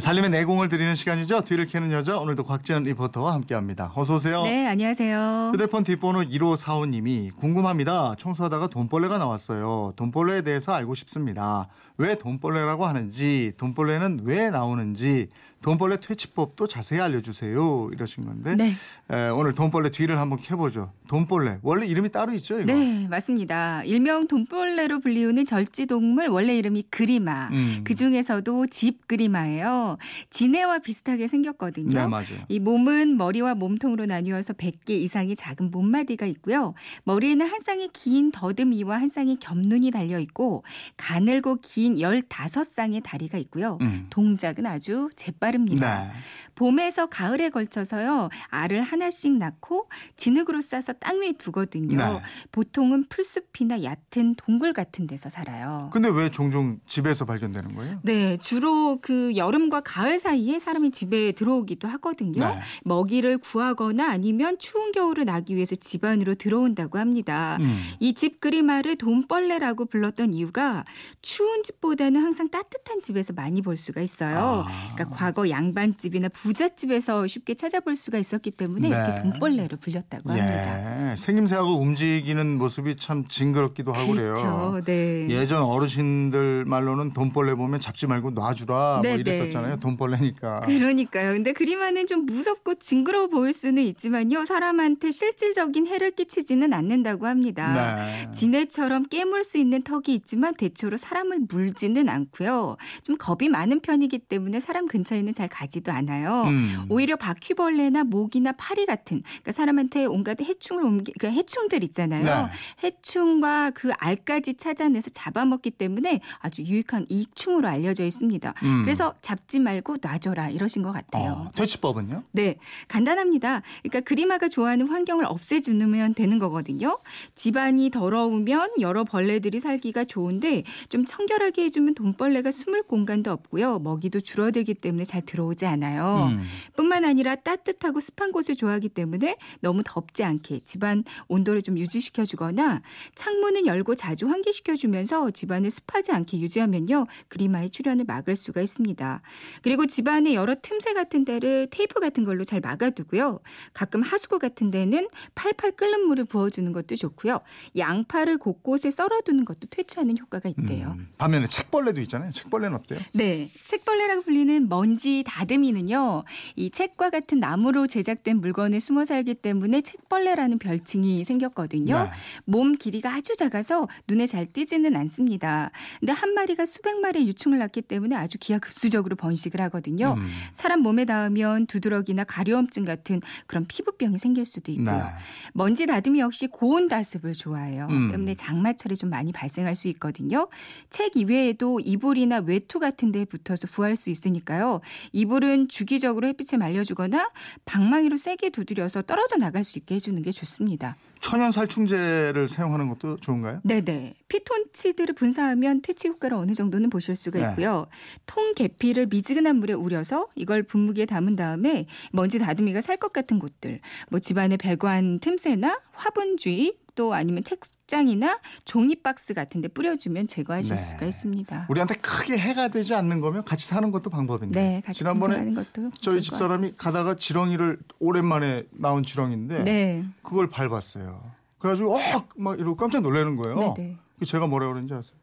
살림의 내공을 드리는 시간이죠. 뒤를 캐는 여자 오늘도 곽지연 리포터와 함께합니다. 어서 오세요. 네, 안녕하세요. 휴대폰 뒷번호 1545님이 궁금합니다. 청소하다가 돈벌레가 나왔어요. 돈벌레에 대해서 알고 싶습니다. 왜 돈벌레라고 하는지, 돈벌레는 왜 나오는지, 돈벌레 퇴치법도 자세히 알려주세요. 이러신 건데 네. 에, 오늘 돈벌레 뒤를 한번 캐보죠. 돈벌레 원래 이름이 따로 있죠, 이거? 네, 맞습니다. 일명 돈벌레로 불리우는 절지동물 원래 이름이 그리마. 음. 그 중에서도 집그리마예요. 지네와 비슷하게 생겼거든요. 네, 맞아요. 이 몸은 머리와 몸통으로 나뉘어서 100개 이상의 작은 몸마디가 있고요. 머리에는 한 쌍의 긴 더듬이와 한 쌍의 겹눈이 달려 있고 가늘고 긴 15쌍의 다리가 있고요. 음. 동작은 아주 재빠릅니다. 네. 봄에서 가을에 걸쳐서요 알을 하나씩 낳고 진흙으로 싸서 땅 위에 두거든요. 네. 보통은 풀숲이나 얕은 동굴 같은 데서 살아요. 근데 왜 종종 집에서 발견되는 거예요? 네, 주로 그 여름 과 가을 사이에 사람이 집에 들어오기도 하거든요. 네. 먹이를 구하거나 아니면 추운 겨울을 나기 위해서 집 안으로 들어온다고 합니다. 음. 이 집그리마를 돈벌레라고 불렀던 이유가 추운 집보다는 항상 따뜻한 집에서 많이 볼 수가 있어요. 아. 그러니까 과거 양반집이나 부잣집에서 쉽게 찾아볼 수가 있었기 때문에 네. 이렇게 돈벌레로 불렸다고 합니다. 예, 생김새하고 움직이는 모습이 참 징그럽기도 하고. 그렇죠. 네. 예전 어르신들 말로는 돈벌레 보면 잡지 말고 놔주라 네, 뭐 이랬었잖아요. 돈벌레니까. 그러니까요. 근데 그림화는 좀 무섭고 징그러워 보일 수는 있지만요. 사람한테 실질적인 해를 끼치지는 않는다고 합니다. 네. 지네처럼 깨물 수 있는 턱이 있지만 대초로 사람을 물지는 않고요. 좀 겁이 많은 편이기 때문에 사람 근처에는 잘 가지도 않아요. 음. 오히려 바퀴벌레나 모기나 파리 같은 그러니까 사람한테 온갖 해충을 옮기 그러니까 해충들 있잖아요. 네. 해충과 그 알까지 찾아내서 잡아먹기 때문에 아주 유익한 이충으로 알려져 있습니다. 음. 그래서 잡지 말고 놔줘라 이러신 것 같아요. 어, 퇴치법은요? 네, 간단합니다. 그러니까 그리마가 좋아하는 환경을 없애주면 되는 거거든요. 집안이 더러우면 여러 벌레들이 살기가 좋은데 좀 청결하게 해주면 돈벌레가 숨을 공간도 없고요. 먹이도 줄어들기 때문에 잘 들어오지 않아요. 음. 뿐만 아니라 따뜻하고 습한 곳을 좋아하기 때문에 너무 덥지 않게 집안 온도를 좀 유지시켜 주거나 창문을 열고 자주 환기시켜 주면서 집안을 습하지 않게 유지하면요. 그리마의 출현을 막을 수가 있습니다. 그리고 집안의 여러 틈새 같은 데를 테이프 같은 걸로 잘 막아두고요. 가끔 하수구 같은 데는 팔팔 끓는 물을 부어주는 것도 좋고요. 양파를 곳곳에 썰어두는 것도 퇴치하는 효과가 있대요. 음. 반면에 책벌레도 있잖아요. 책벌레는 어때요? 네. 책벌레라고 불리는 먼지 다듬이는요. 이 책과 같은 나무로 제작된 물건에 숨어 살기 때문에 책벌레라는 별칭이 생겼거든요. 네. 몸 길이가 아주 작아서 눈에 잘 띄지는 않습니다. 근데 한 마리가 수백 마리의 유충을 낳기 때문에 아주 기하급수적으로 번식을 하거든요. 음. 사람 몸에 닿으면 두드러기나 가려움증 같은 그런 피부병이 생길 수도 있고요. 네. 먼지 다듬이 역시 고온 다습을 좋아해요. 음. 때문에 장마철에 좀 많이 발생할 수 있거든요. 책 이외에도 이불이나 외투 같은 데에 붙어서 구할 수 있으니까요. 이불은 주기적으로 햇빛에 말려주거나 방망이로 세게 두드려서 떨어져 나갈 수 있게 해주는 게 좋습니다. 천연 살충제를 사용하는 것도 좋은가요? 네네. 피톤치드를 분사하면 퇴치 효과를 어느 정도는 보실 수가 네. 있고요. 통 계피를 미지근한 물에 우려서 이걸 분무기에 담은 다음에 먼지 다듬이가 살 것 같은 곳들, 뭐 집안의 배관 틈새나 화분 주위 또 아니면 책장이나 종이 박스 같은 데 뿌려주면 제거하실 네. 수가 있습니다. 우리한테 크게 해가 되지 않는 거면 같이 사는 것도 방법인데. 네, 같이 지난번에 것도 저희 좋을 것 집사람이 가다가 지렁이를 오랜만에 나온 지렁인데 네. 그걸 밟았어요. 그래가지고 어막 이러고 깜짝 놀라는 거예요. 네, 네. 그 제가 뭐라 그러는지 아세요?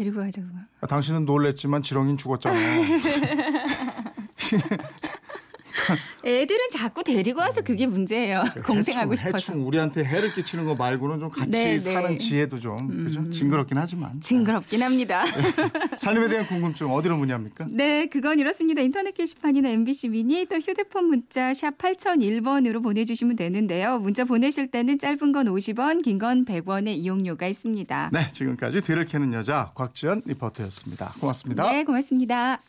데리고 가자고. 아, 당신은 놀랬지만 지렁이는 죽었잖아. 애들은 자꾸 데리고 와서 그게 문제예요. 공생하고 해충, 싶어서. 해충 우리한테 해를 끼치는 거 말고는 좀 같이 네, 네. 사는 지혜도 좀 그죠? 징그럽긴 하지만 징그럽긴 합니다. 살림에 대한 궁금증 어디로 문의합니까? 네, 그건 이렇습니다. 인터넷 게시판이나 MBC 미니 또 휴대폰 문자 샵 8001번으로 보내주시면 되는데요. 문자 보내실 때는 짧은 건 50원, 긴 건 100원의 이용료가 있습니다. 네, 지금까지 뒤를 캐는 여자 곽지연 리포터였습니다. 고맙습니다. 네, 고맙습니다.